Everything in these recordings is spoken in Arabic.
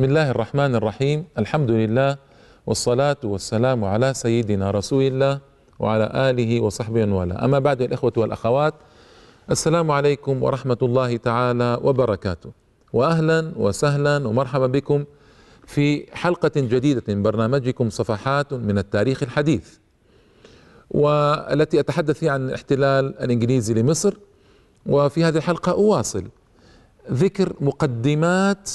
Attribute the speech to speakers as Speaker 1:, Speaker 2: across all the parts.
Speaker 1: بسم الله الرحمن الرحيم الحمد لله والصلاة والسلام على سيدنا رسول الله وعلى آله وصحبه والاه أما بعد الإخوة والأخوات السلام عليكم ورحمة الله تعالى وبركاته وأهلا وسهلا ومرحبا بكم في حلقة جديدة من برنامجكم صفحات من التاريخ الحديث والتي أتحدث فيها عن الاحتلال الإنجليزي لمصر وفي هذه الحلقة أواصل ذكر مقدمات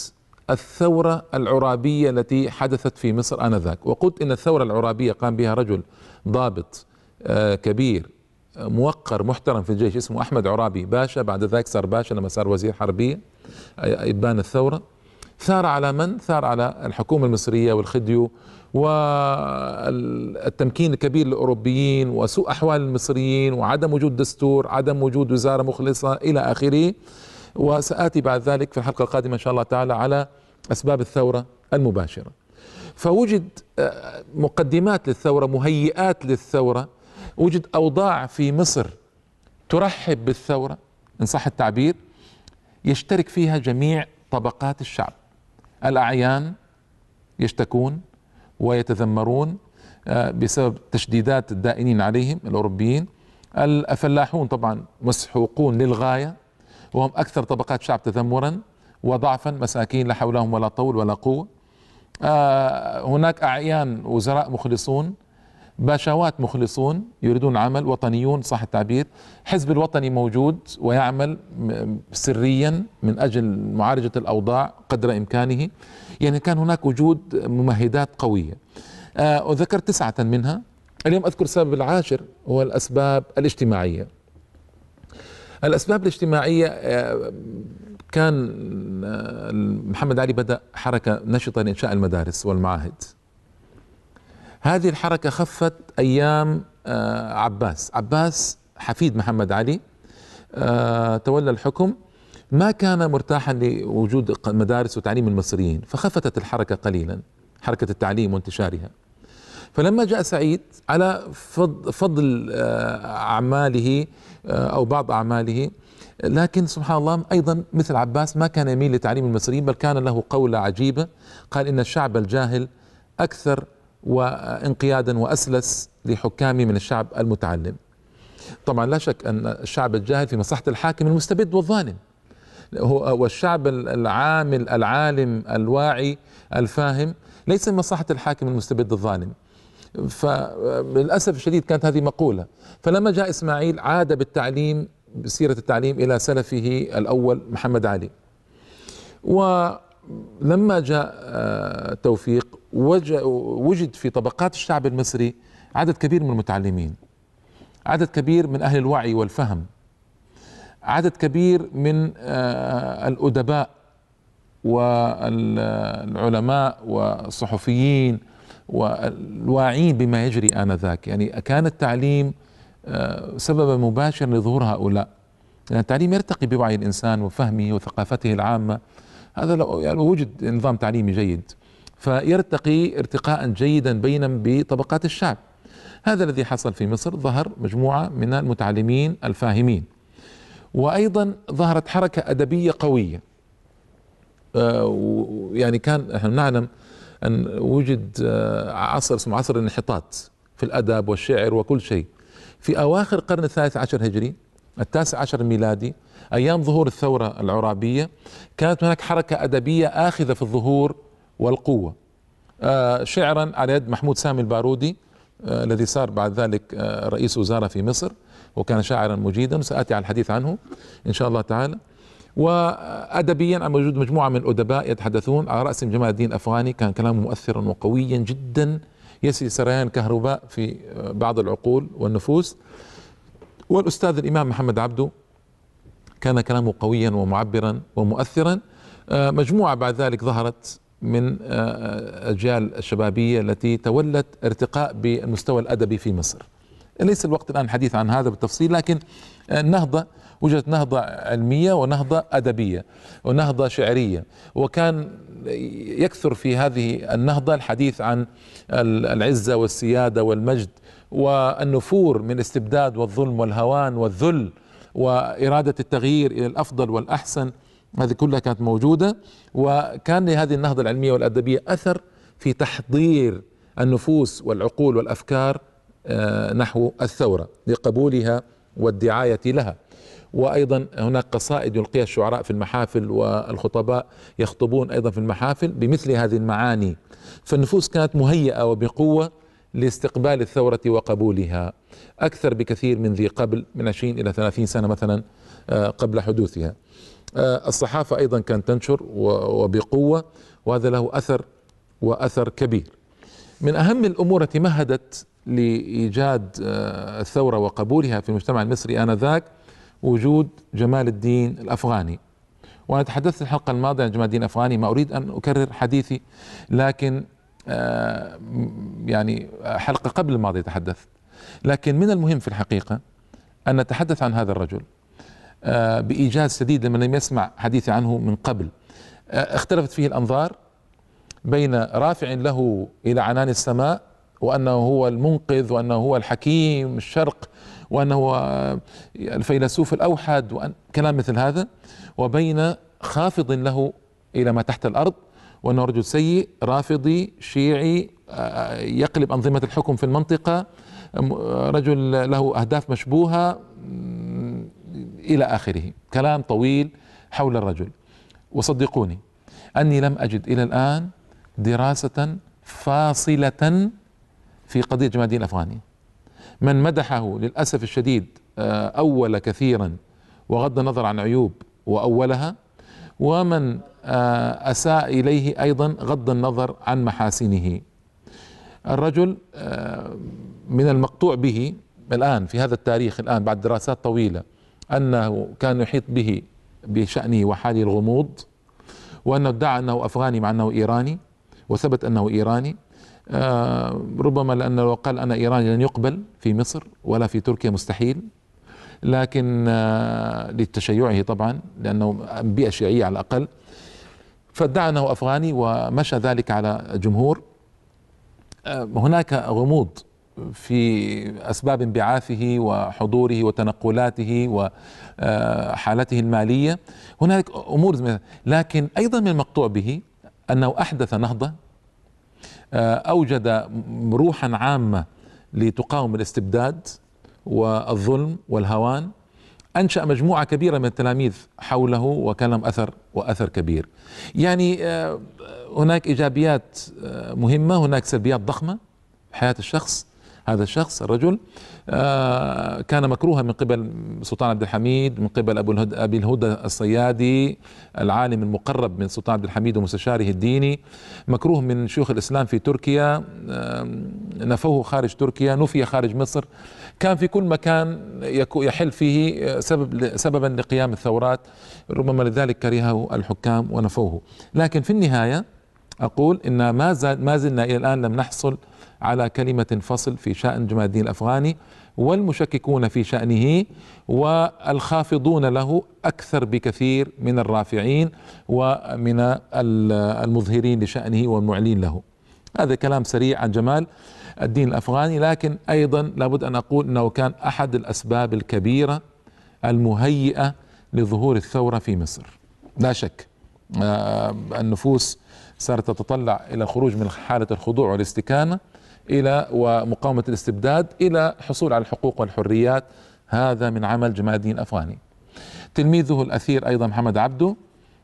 Speaker 1: الثورة العرابية التي حدثت في مصر آنذاك. وقلت إن الثورة العرابية قام بها رجل ضابط آه، كبير موقر محترم في الجيش اسمه أحمد عرابي باشا بعد ذلك صار باشا لما صار وزير حربية إبان الثورة. ثار على من؟ ثار على الحكومة المصرية والخديو والتمكين الكبير للأوروبيين وسوء أحوال المصريين وعدم وجود دستور عدم وجود وزارة مخلصة إلى آخره. وسآتي بعد ذلك في الحلقة القادمة إن شاء الله تعالى على أسباب الثورة المباشرة. فوجد آه، مقدمات للثورة مهيئات للثورة. وجد أوضاع في مصر ترحب بالثورة. إن صح التعبير يشترك فيها جميع طبقات الشعب. الأعيان يشتكون ويتذمرون آه، بسبب تشديدات الدائنين عليهم الأوروبيين. الفلاحون طبعا مسحوقون للغاية وهم أكثر طبقات الشعب تذمرا. وضعفا مساكين لا حول لهم ولا طول ولا قوة. آه، هناك أعيان وزراء مخلصون باشوات مخلصون يريدون عمل وطنيون صح التعبير. حزب الوطني موجود ويعمل سريا من أجل معالجة الأوضاع قدر إمكانه. يعني كان هناك وجود ممهدات قوية. آه، وذكرت تسعة منها. اليوم أذكر السبب العاشر هو الأسباب الاجتماعية. الأسباب الاجتماعية آه، كان آه، محمد علي بدأ حركة نشطة لإنشاء المدارس والمعاهد. هذه الحركة خفت أيام آه، عباس. عباس حفيد محمد علي تولى الحكم ما كان مرتاحا لوجود مدارس وتعليم المصريين فخفتت الحركة قليلا حركة التعليم وانتشارها. فلما جاء سعيد على فضل أعماله أو بعض أعماله لكن سبحان الله أيضا مثل عباس ما كان يميل لتعليم المصريين بل كان له قولة عجيبة قال إن الشعب الجاهل أكثر وإنقيادا وأسلس لحكامه من الشعب المتعلم. طبعا لا شك أن الشعب الجاهل في مصلحة الحاكم المستبد والظالم. هو والشعب العامل العالم الواعي الفاهم ليس من مصلحة الحاكم المستبد الظالم. فللأسف الشديد كانت هذه مقولة. فلما جاء إسماعيل عاد بالتعليم بسيرة التعليم إلى سلفه الأول محمد علي. ولما جاء آه، توفيق وجد في طبقات الشعب المصري عدد كبير من المتعلمين عدد كبير من أهل الوعي والفهم عدد كبير من آه، الأدباء والعلماء والصحفيين والواعين بما يجري آنذاك. يعني كان التعليم سببا مباشرا لظهور هؤلاء. لأن التعليم يرتقي بوعي الإنسان وفهمه وثقافته العامة. هذا لو يعني وجد نظام تعليمي جيد. فيرتقي ارتقاء جيدا بينا بطبقات الشعب. هذا الذي حصل في مصر ظهر مجموعة من المتعلمين الفاهمين. وأيضا ظهرت حركة أدبية قوية. آه، يعني كان نحن نعلم أن وجد آه، عصر اسمه عصر الانحطاط في الأدب والشعر وكل شيء. في أواخر القرن الثالث عشر هجري التاسع عشر الميلادي أيام ظهور الثورة العرابية كانت هناك حركة أدبية آخذة في الظهور والقوة. آه، شعرا على يد محمود سامي البارودي آه، الذي صار بعد ذلك رئيس وزارة في مصر وكان شاعرا مجيدا سآتي على الحديث عنه إن شاء الله تعالى. وادبيا عم موجود مجموعة من الأدباء يتحدثون على راسهم جمال الدين الأفغاني كان كلامه مؤثرا وقويا جدا يسري سريان كهرباء في بعض العقول والنفوس والأستاذ الإمام محمد عبده كان كلامه قويا ومعبرا ومؤثرا آه، مجموعة بعد ذلك ظهرت من آه، أجيال الشبابية التي تولت ارتقاء بالمستوى الأدبي في مصر. ليس الوقت الآن الحديث عن هذا بالتفصيل لكن النهضه وجدت نهضة علمية ونهضة أدبية ونهضة شعرية. وكان يكثر في هذه النهضة الحديث عن العزة والسيادة والمجد والنفور من الاستبداد والظلم والهوان والذل وإرادة التغيير إلى الأفضل والأحسن. هذه كلها كانت موجودة وكان لهذه النهضة العلمية والأدبية أثر في تحضير النفوس والعقول والأفكار آه، نحو الثورة لقبولها والدعاية لها. وأيضا هناك قصائد يلقيها الشعراء في المحافل والخطباء يخطبون أيضا في المحافل بمثل هذه المعاني. فالنفوس كانت مهيئة وبقوة لاستقبال الثورة وقبولها. أكثر بكثير من ذي قبل من 20 إلى 30 سنة مثلا آه، قبل حدوثها. آه، الصحافة أيضا كانت تنشر وبقوة وهذا له أثر وأثر كبير. من أهم الأمور التي مهدت لإيجاد آه، الثورة وقبولها في المجتمع المصري آنذاك وجود جمال الدين الأفغاني. وأنا تحدثت الحلقة الماضية عن جمال الدين الأفغاني ما أريد أن أكرر حديثي لكن آه، يعني حلقة قبل الماضيه تحدثت. لكن من المهم في الحقيقة أن نتحدث عن هذا الرجل آه، بإيجاز شديد لمن لم يسمع حديثي عنه من قبل. اختلفت فيه الأنظار بين رافع له إلى عنان السماء وأنه هو المنقذ وأنه هو الحكيم الشرق وأنه الفيلسوف الأوحد وأن كلام مثل هذا. وبين خافض له إلى ما تحت الأرض وأنه رجل سيء رافضي شيعي يقلب أنظمة الحكم في المنطقة رجل له أهداف مشبوهة إلى آخره. كلام طويل حول الرجل. وصدقوني أني لم أجد إلى الآن دراسة فاصلة في قضية جمال الدين الأفغاني. من مدحه للأسف الشديد آه، أول كثيرا وغض النظر عن عيوب وأولها ومن آه، أساء إليه أيضا غض النظر عن محاسنه. الرجل آه، من المقطوع به الآن في هذا التاريخ الآن بعد دراسات طويلة أنه كان يحيط به بشأنه وحاله الغموض وأنه ادعى أنه أفغاني مع أنه إيراني. وثبت أنه إيراني. آه، ربما لأنه لو قال أنا إيراني لن يقبل في مصر ولا في تركيا مستحيل. لكن آه، لتشيعه طبعا لأنه بيئة شيعية على الأقل. فادعى أنه أفغاني ومشى ذلك على جمهور. آه، هناك غموض في أسباب انبعاثه وحضوره وتنقلاته وحالته المالية. هناك أمور لكن أيضا من المقطوع به أنه أحدث نهضة آه، أوجد روحا عامة لتقاوم الاستبداد والظلم والهوان أنشأ مجموعة كبيرة من التلاميذ حوله وكان لهم أثر وأثر كبير. يعني آه، هناك إيجابيات آه، مهمة، هناك سلبيات ضخمة في حياة الشخص هذا الشخص الرجل آه، كان مكروها من قبل سلطان عبد الحميد من قبل أبو الهدى أبي الهدى الصيادي العالم المقرب من سلطان عبد الحميد ومستشاره الديني. مكروه من شيوخ الإسلام في تركيا نفوه خارج تركيا نفي خارج مصر. كان في كل مكان يحل فيه سبب سببا لقيام الثورات. ربما لذلك كرهه الحكام ونفوه. لكن في النهاية أقول إن ما ما زلنا إلى الآن لم نحصل على كلمة فصل في شأن جمال الدين الأفغاني والمشككون في شأنه والخافضون له أكثر بكثير من الرافعين ومن المظهرين لشأنه والمعلين له. هذا كلام سريع عن جمال الدين الأفغاني لكن أيضا لابد أن أقول أنه كان أحد الأسباب الكبيرة المهيئة لظهور الثورة في مصر. لا شك آه، النفوس صارت تتطلع إلى الخروج من حالة الخضوع والاستكانة. إلى ومقاومة الاستبداد إلى حصول على الحقوق والحريات. هذا من عمل جمال الدين الأفغاني. تلميذه الأثير أيضا محمد عبده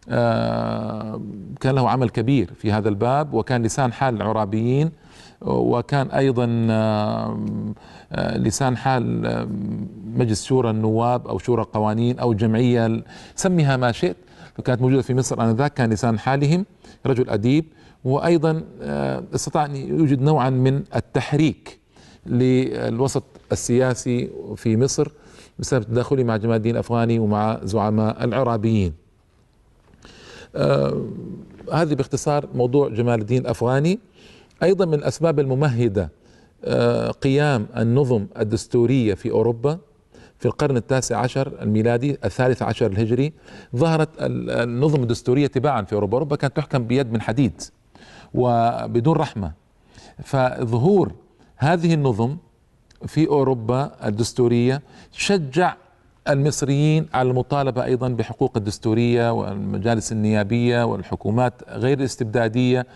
Speaker 1: آه، كان له عمل كبير في هذا الباب وكان لسان حال العرابيين وكان أيضا آه، لسان حال مجلس شورى النواب أو شورى القوانين أو جمعية سميها ما شئت كانت موجودة في مصر آنذاك كان لسان حالهم رجل أديب وأيضا آه، استطاع ان يوجد نوعا من التحريك للوسط السياسي في مصر بسبب تداخله مع جمال الدين الأفغاني ومع زعماء العرابيين. آه هذه باختصار موضوع جمال الدين الأفغاني أيضا من الأسباب الممهدة آه قيام النظم الدستورية في أوروبا في القرن التاسع عشر الميلادي الثالث عشر الهجري. ظهرت النظم الدستورية تباعا في أوروبا، أوروبا كانت تحكم بيد من حديد وبدون رحمة. فظهور هذه النظم في أوروبا الدستورية شجع المصريين على المطالبة أيضا بحقوق الدستورية والمجالس النيابية والحكومات غير الاستبدادية.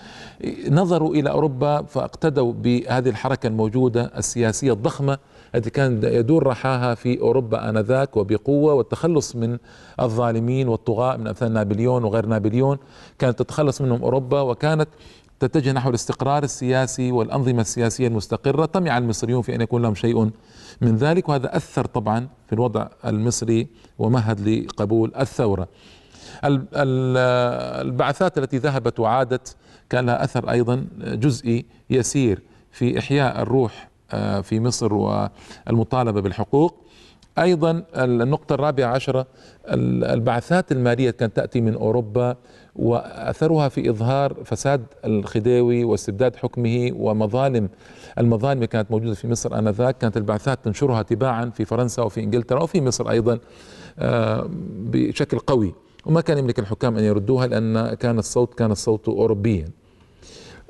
Speaker 1: نظروا إلى أوروبا فاقتدوا بهذه الحركة الموجودة السياسية الضخمة التي كان يدور رحاها في أوروبا آنذاك وبقوة والتخلص من الظالمين والطغاة من أمثال نابليون وغير نابليون. كانت تتخلص منهم أوروبا وكانت تتجه نحو الاستقرار السياسي والأنظمة السياسية المستقرة. طمع المصريون في أن يكون لهم شيء من ذلك وهذا أثر طبعا في الوضع المصري ومهد لقبول الثورة. البعثات التي ذهبت وعادت كان لها أثر أيضا جزئي يسير في إحياء الروح آه، في مصر والمطالبة بالحقوق. أيضا النقطة الرابعة عشرة البعثات المالية كانت تأتي من أوروبا وأثرها في إظهار فساد الخديوي واستبداد حكمه ومظالم المظالم كانت موجودة في مصر آنذاك كانت البعثات تنشرها تباعا في فرنسا وفي إنجلترا وفي مصر أيضا آه، بشكل قوي. وما كان يملك الحكام أن يردوها لأن كان الصوت كان الصوت اوروبيا.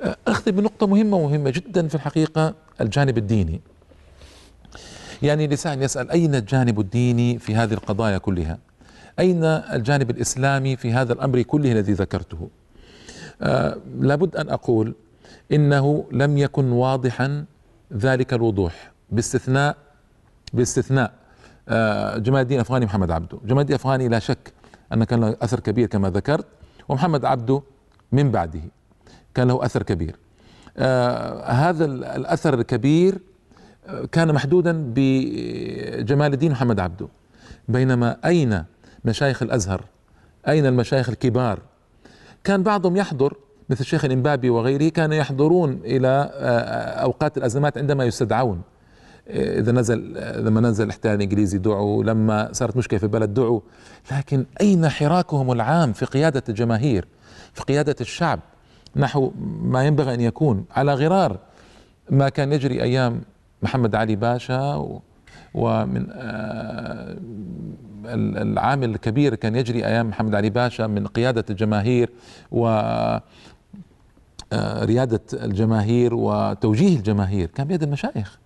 Speaker 1: آه، اختم بنقطة مهمة ومهمه جدا في الحقيقة الجانب الديني. يعني لسان يسأل أين الجانب الديني في هذه القضايا كلها؟ أين الجانب الإسلامي في هذا الأمر كله الذي ذكرته؟ آه لابد أن أقول إنه لم يكن واضحا ذلك الوضوح باستثناء باستثناء آه جمال الدين أفغاني محمد عبده. جمال الدين أفغاني لا شك أن كان له أثر كبير كما ذكرت ومحمد عبده من بعده كان له أثر كبير. آه هذا الأثر الكبير كان محدودا بجمال الدين محمد عبده. بينما أين مشايخ الأزهر؟ أين المشايخ الكبار؟ كان بعضهم يحضر مثل الشيخ الإمبابي وغيره كانوا يحضرون إلى آه، أوقات الأزمات عندما يستدعون. آه، إذا نزل لما نزل الاحتلال الإنجليزي دعوا لما صارت مشكلة في البلد دعوا. لكن أين حراكهم العام في قيادة الجماهير في قيادة الشعب؟ نحو ما ينبغي أن يكون على غرار ما كان يجري أيام محمد علي باشا ومن آه، العامل الكبير كان يجري أيام محمد علي باشا من قيادة الجماهير و آه، ريادة الجماهير وتوجيه الجماهير. كان بيد المشايخ.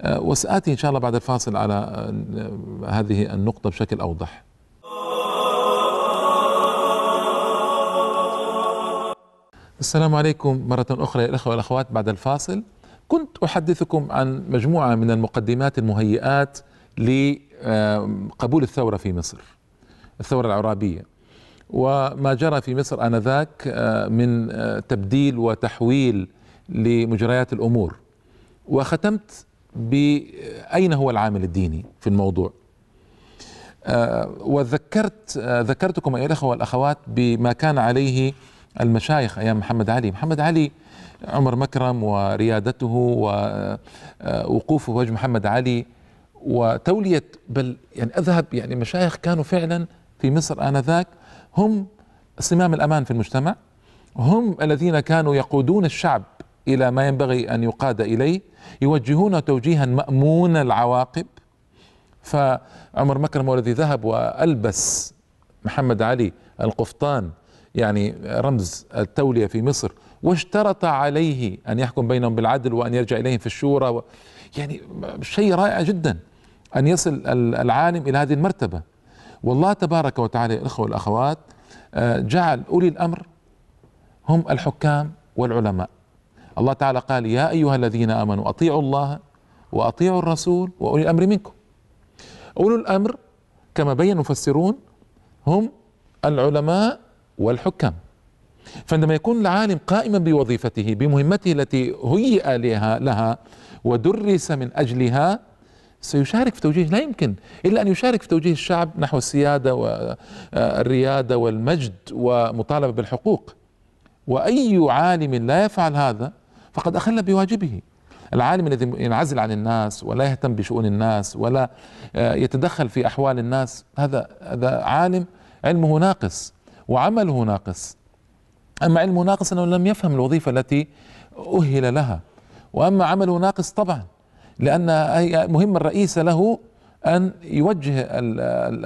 Speaker 1: آه، وسآتي إن شاء الله بعد الفاصل على هذه النقطة بشكل أوضح. السلام عليكم مرة أخرى يا الأخوة والأخوات. بعد الفاصل كنت أحدثكم عن مجموعة من المقدمات المهيئات لقبول الثورة في مصر الثورة العرابية. وما جرى في مصر آنذاك آه، من آه، تبديل وتحويل لمجريات الأمور. وختمت باين هو العامل الديني في الموضوع؟ آه، وذكرت ذكرتكم أيها الأخوة والأخوات بما كان عليه المشايخ أيام محمد علي. محمد علي عمر مكرم وريادته ووقوفه وجه محمد علي وتولية بل يعني أذهب يعني مشايخ كانوا فعلا في مصر آنذاك هم صمام الأمان في المجتمع هم الذين كانوا يقودون الشعب إلى ما ينبغي أن يقاد إليه يوجهون توجيها مأمون العواقب. فعمر مكرم الذي ذهب وألبس محمد علي القفطان يعني رمز التولية في مصر واشترط عليه أن يحكم بينهم بالعدل وأن يرجع إليهم في الشورى و يعني شيء رائع جدا أن يصل العالم إلى هذه المرتبة. والله تبارك وتعالى الاخوه والأخوات آه، جعل أولي الأمر هم الحكام والعلماء. الله تعالى قال يا أيها الذين آمنوا أطيعوا الله وأطيعوا الرسول وأولي الأمر منكم. أولو الأمر كما بين المفسرون هم العلماء والحكام. فعندما يكون العالم قائما بوظيفته بمهمته التي هيئ لها لها ودرس من أجلها سيشارك في توجيه. لا يمكن إلا أن يشارك في توجيه الشعب نحو السيادة والرياده والمجد ومطالبة بالحقوق. وأي عالم لا يفعل هذا فقد أخل بواجبه. العالم الذي ينعزل عن الناس ولا يهتم بشؤون الناس ولا يتدخل في أحوال الناس هذا هذا عالم علمه ناقص وعمله ناقص. أما علمه ناقص أنه لم يفهم الوظيفة التي أهل لها. وأما عمله ناقص طبعا لأن المهمة الرئيسة له أن يوجه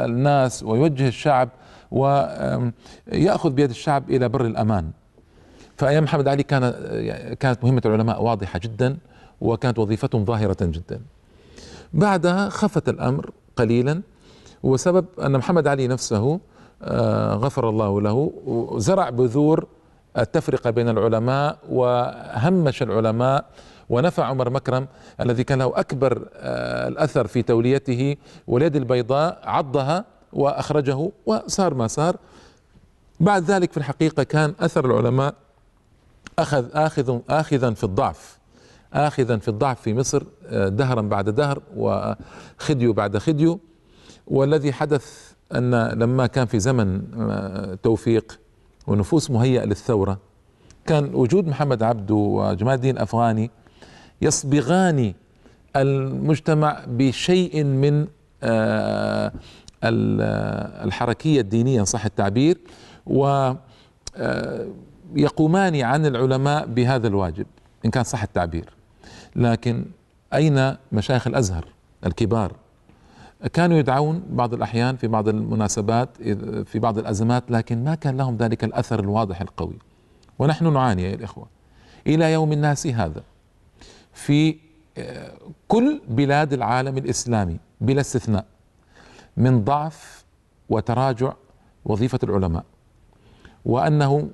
Speaker 1: الناس ويوجه الشعب ويأخذ بيد الشعب إلى بر الأمان. فأيام محمد علي كان كانت مهمة العلماء واضحة جدا وكانت وظيفتهم ظاهرة جدا. بعدها خفت الأمر قليلا وسبب أن محمد علي نفسه آه، غفر الله له زرع بذور التفرقة بين العلماء وهمش العلماء ونفع عمر مكرم الذي كان له أكبر آه، الأثر في توليته واليد البيضاء عضها وأخرجه وصار ما صار. بعد ذلك في الحقيقة كان أثر العلماء أخذ آخذ آخذا في الضعف آخذا في الضعف في مصر آه، دهرا بعد دهر وخديو بعد خديو. والذي حدث أن لما كان في زمن آه، توفيق ونفوس مهيئة للثورة. كان وجود محمد عبده وجمال الدين الأفغاني يصبغان المجتمع بشيء من آه، الحركية الدينية إن صح التعبير ويقومان عن العلماء بهذا الواجب إن كان صح التعبير. لكن أين مشايخ الأزهر الكبار؟ كانوا يدعون بعض الأحيان في بعض المناسبات في بعض الأزمات لكن ما كان لهم ذلك الأثر الواضح القوي. ونحن نعاني يا الإخوة إلى يوم الناس هذا. في آه، كل بلاد العالم الإسلامي بلا استثناء من ضعف وتراجع وظيفة العلماء وأنه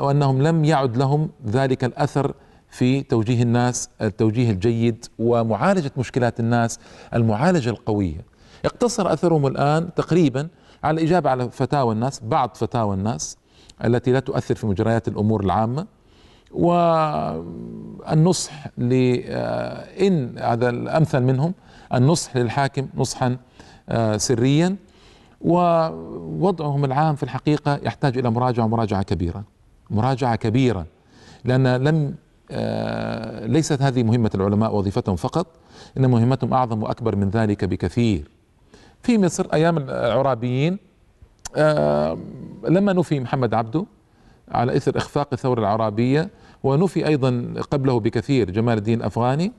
Speaker 1: وأنهم لم يعد لهم ذلك الأثر في توجيه الناس التوجيه الجيد ومعالجة مشكلات الناس المعالجة القوية. اقتصر أثرهم الآن تقريبا على الإجابة على فتاوى الناس بعض فتاوى الناس التي لا تؤثر في مجريات الأمور العامة. والنصح لإن هذا الأمثل منهم النصح للحاكم نصحا آه، سريا. ووضعهم العام في الحقيقة يحتاج إلى مراجعة مراجعة كبيرة مراجعة كبيرة. لأن لم آه، ليست هذه مهمة العلماء وظيفتهم فقط إن مهمتهم أعظم وأكبر من ذلك بكثير. في مصر أيام العرابيين آه، لما نفي محمد عبده على إثر إخفاق الثورة العرابية ونفي أيضا قبله بكثير جمال الدين الأفغاني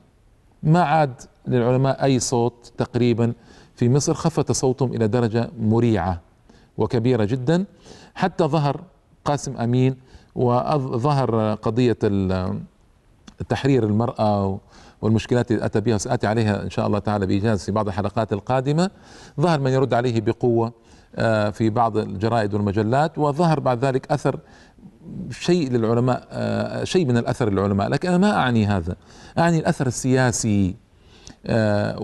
Speaker 1: ما عاد للعلماء أي صوت تقريبا في مصر خفت صوتهم إلى درجة مريعة وكبيرة جدا. حتى ظهر قاسم أمين وظهر قضية تحرير المرأة والمشكلات التي أتى بها وسأتي عليها إن شاء الله تعالى بإيجاز في بعض الحلقات القادمة. ظهر من يرد عليه بقوة آه، في بعض الجرائد والمجلات وظهر بعد ذلك أثر شيء للعلماء آه، شيء من الأثر للعلماء. لكن أنا ما أعني هذا. أعني الأثر السياسي آه،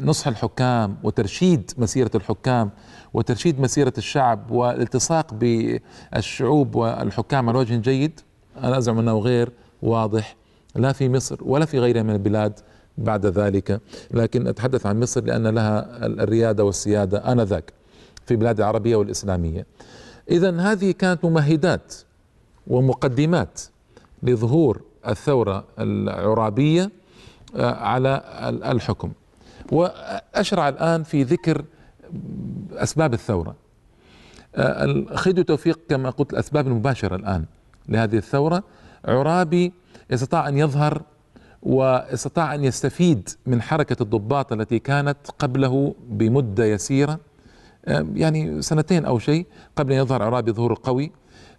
Speaker 1: ونصح الحكام وترشيد مسيرة الحكام وترشيد مسيرة الشعب والالتصاق بالشعوب والحكام على وجه جيد. أنا أزعم أنه غير واضح لا في مصر ولا في غيرها من البلاد بعد ذلك. لكن أتحدث عن مصر لأن لها الريادة والسيادة آنذاك في بلاد العربية والإسلامية. إذا هذه كانت ممهدات ومقدمات لظهور الثورة العرابية آه، على الحكم. وأشرع الآن في ذكر أسباب الثورة. آه، خيدو توفيق كما قلت الأسباب المباشرة الآن. لهذه الثورة. عرابي استطاع أن يظهر واستطاع أن يستفيد من حركة الضباط التي كانت قبله بمدة يسيرة يعني سنتين أو شيء قبل أن يظهر عرابي ظهور قوي.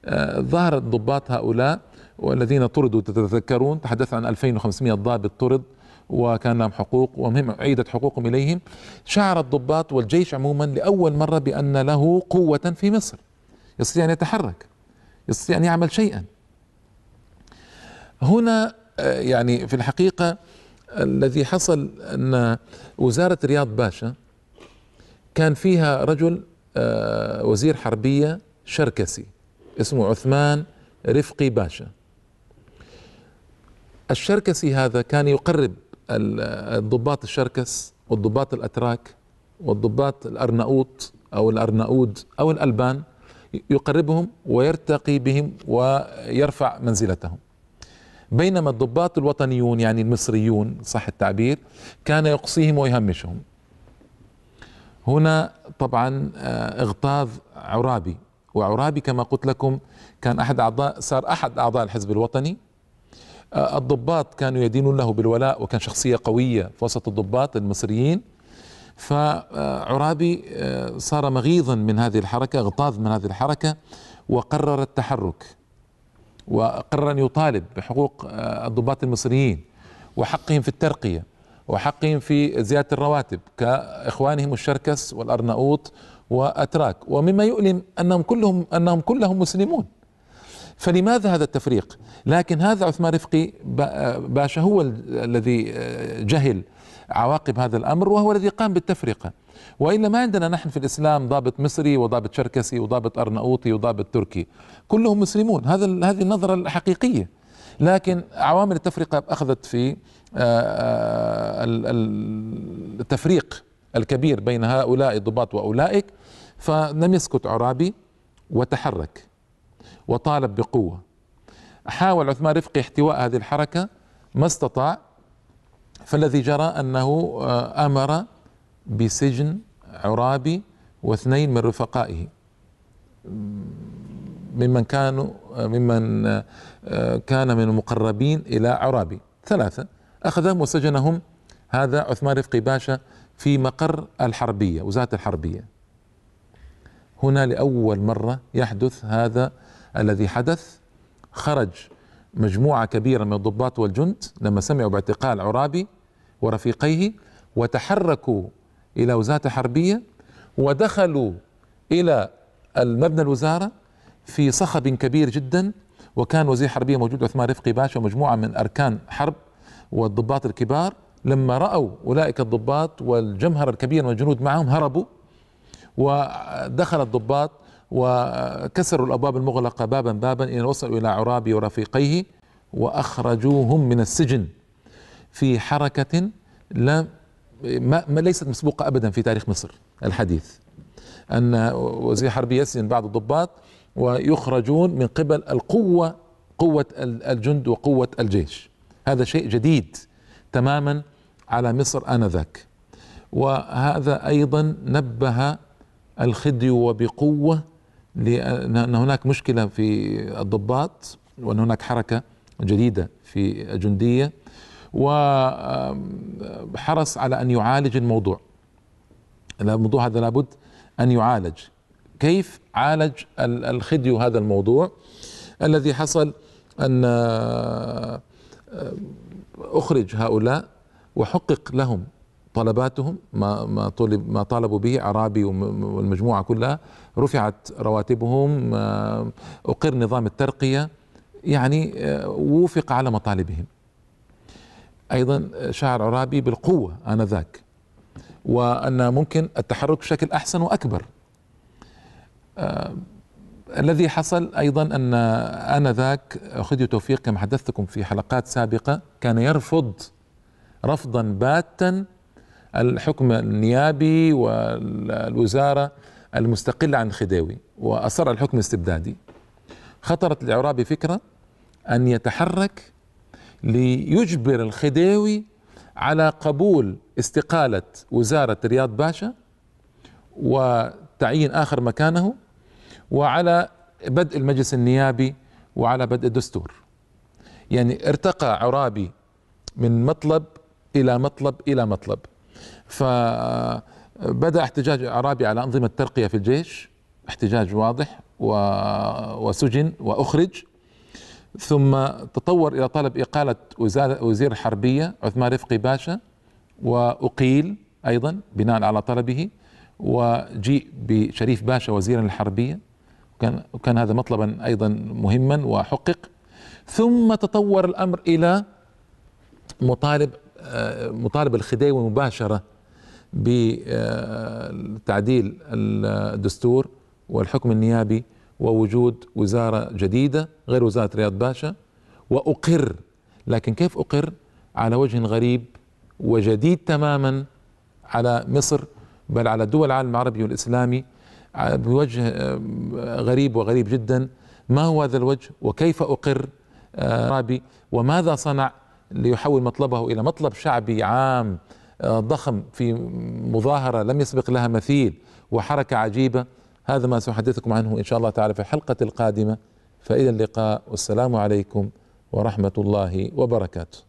Speaker 1: آه، ظهر الضباط هؤلاء والذين طردوا تتذكرون تحدث عن 2500 ضابط طرد وكان لهم حقوق ومهم عيدت حقوقهم إليهم. شعر الضباط والجيش عموما لأول مرة بأن له قوة في مصر يستطيع أن يتحرك. يستطيع أن يعمل شيئا. هنا آه، يعني في الحقيقة الذي حصل أن وزارة رياض باشا كان فيها رجل آه، وزير حربية شركسي اسمه عثمان رفقي باشا. الشركسي هذا كان يقرب الضباط الشركس والضباط الأتراك والضباط الأرناؤوط أو الأرناؤود أو الألبان يقربهم ويرتقي بهم ويرفع منزلتهم. بينما الضباط الوطنيون يعني المصريون صح التعبير كان يقصيهم ويهمشهم. هنا طبعا آه، اغتاظ عرابي. وعرابي كما قلت لكم كان أحد أعضاء صار أحد أعضاء الحزب الوطني. آه، الضباط كانوا يدينون له بالولاء وكان شخصية قوية في وسط الضباط المصريين. فعرابي آه، صار مغيظا من هذه الحركة اغتاظ من هذه الحركة وقرر التحرك وقرر أن يطالب بحقوق آه، الضباط المصريين وحقهم في الترقية وحقهم في زيادة الرواتب كإخوانهم الشركس والأرناؤوط وأتراك. ومما يؤلم أنهم كلهم أنهم كلهم مسلمون. فلماذا هذا التفريق؟ لكن هذا عثمان رفقي باشا هو الذي جهل عواقب هذا الأمر وهو الذي قام بالتفرقة. وإلا ما عندنا نحن في الإسلام ضابط مصري وضابط شركسي وضابط أرناؤوطي وضابط تركي. كلهم مسلمون. هذا هذه النظرة الحقيقية. لكن عوامل التفرقة أخذت في آه، آه، التفريق الكبير بين هؤلاء الضباط وأولئك. فلم يسكت عرابي وتحرك وطالب بقوة. حاول عثمان رفقي احتواء هذه الحركة ما استطاع. فالذي جرى أنه آه، آمر بسجن عرابي واثنين من رفقائه. ممن كانوا آه، ممن آه، كان من المقربين إلى عرابي. ثلاثة أخذهم وسجنهم هذا عثمان رفقي باشا في مقر الحربية وزارة الحربية. هنا لأول مرة يحدث هذا الذي حدث. خرج مجموعة كبيرة من الضباط والجند لما سمعوا باعتقال عرابي ورفيقيه وتحركوا إلى وزارة حربية ودخلوا إلى المبنى الوزارة في صخب كبير جدا وكان وزير حربية موجود عثمان رفقي باشا ومجموعة من أركان حرب والضباط الكبار. لما رأوا أولئك الضباط والجمهرة الكبيرة من الجنود معهم هربوا ودخل الضباط وكسروا الأبواب المغلقة بابا بابا إلى وصلوا إلى عرابي ورفيقيه وأخرجوهم من السجن. في حركة لا ما, ليست مسبوقة ابدا في تاريخ مصر الحديث. أن وزير حربي يسجن بعض الضباط ويخرجون من قبل القوة قوة الجند وقوة الجيش. هذا شيء جديد تماما على مصر آنذاك. وهذا أيضا نبه الخديو وبقوة لأن هناك مشكلة في الضباط وأن هناك حركة جديدة في الجندية. وحرص على أن يعالج الموضوع. الموضوع هذا لابد أن يعالج. كيف عالج الخديو هذا الموضوع؟ الذي حصل أن أخرج هؤلاء وحقق لهم طلباتهم ما ما طلب ما طالبوا به عرابي والمجموعة كلها. رفعت رواتبهم أقر نظام الترقية يعني آه، وفق على مطالبهم. أيضا شعر عرابي بالقوة آنذاك وأن ممكن التحرك بشكل أحسن وأكبر. آه الذي حصل أيضا أن آنذاك خدي توفيق كما حدثتكم في حلقات سابقة كان يرفض رفضا باتا الحكم النيابي والوزارة المستقلة عن الخديوي وأصر الحكم الاستبدادي خطرت العرابي فكرة أن يتحرك ليجبر الخديوي على قبول استقالة وزارة رياض باشا وتعيين آخر مكانه وعلى بدء المجلس النيابي وعلى بدء الدستور. يعني ارتقى عرابي من مطلب إلى مطلب إلى مطلب. فبدأ احتجاج أعرابي على أنظمة الترقية في الجيش احتجاج واضح وسجن وأخرج. ثم تطور إلى طلب إقالة وزير الحربية عثمان رفقي باشا وأقيل أيضا بناء على طلبه وجيء بشريف باشا وزيرا للحربية وكان, وكان هذا مطلبا أيضا مهما وحقق. ثم تطور الأمر إلى مطالب مطالب الخديوي مباشرة بتعديل الدستور والحكم النيابي ووجود وزارة جديدة غير وزارة رياض باشا. وأقر لكن كيف أقر؟ على وجه غريب وجديد تماما على مصر بل على دول العالم العربي والإسلامي بوجه غريب وغريب جدا. ما هو هذا الوجه؟ وكيف أقر؟ رابي وماذا صنع ليحول مطلبه إلى مطلب شعبي عام آه، ضخم في مظاهرة لم يسبق لها مثيل وحركة عجيبة؟ هذا ما سأحدثكم عنه إن شاء الله تعالى في الحلقة القادمة. فإلى اللقاء والسلام عليكم ورحمة الله وبركاته.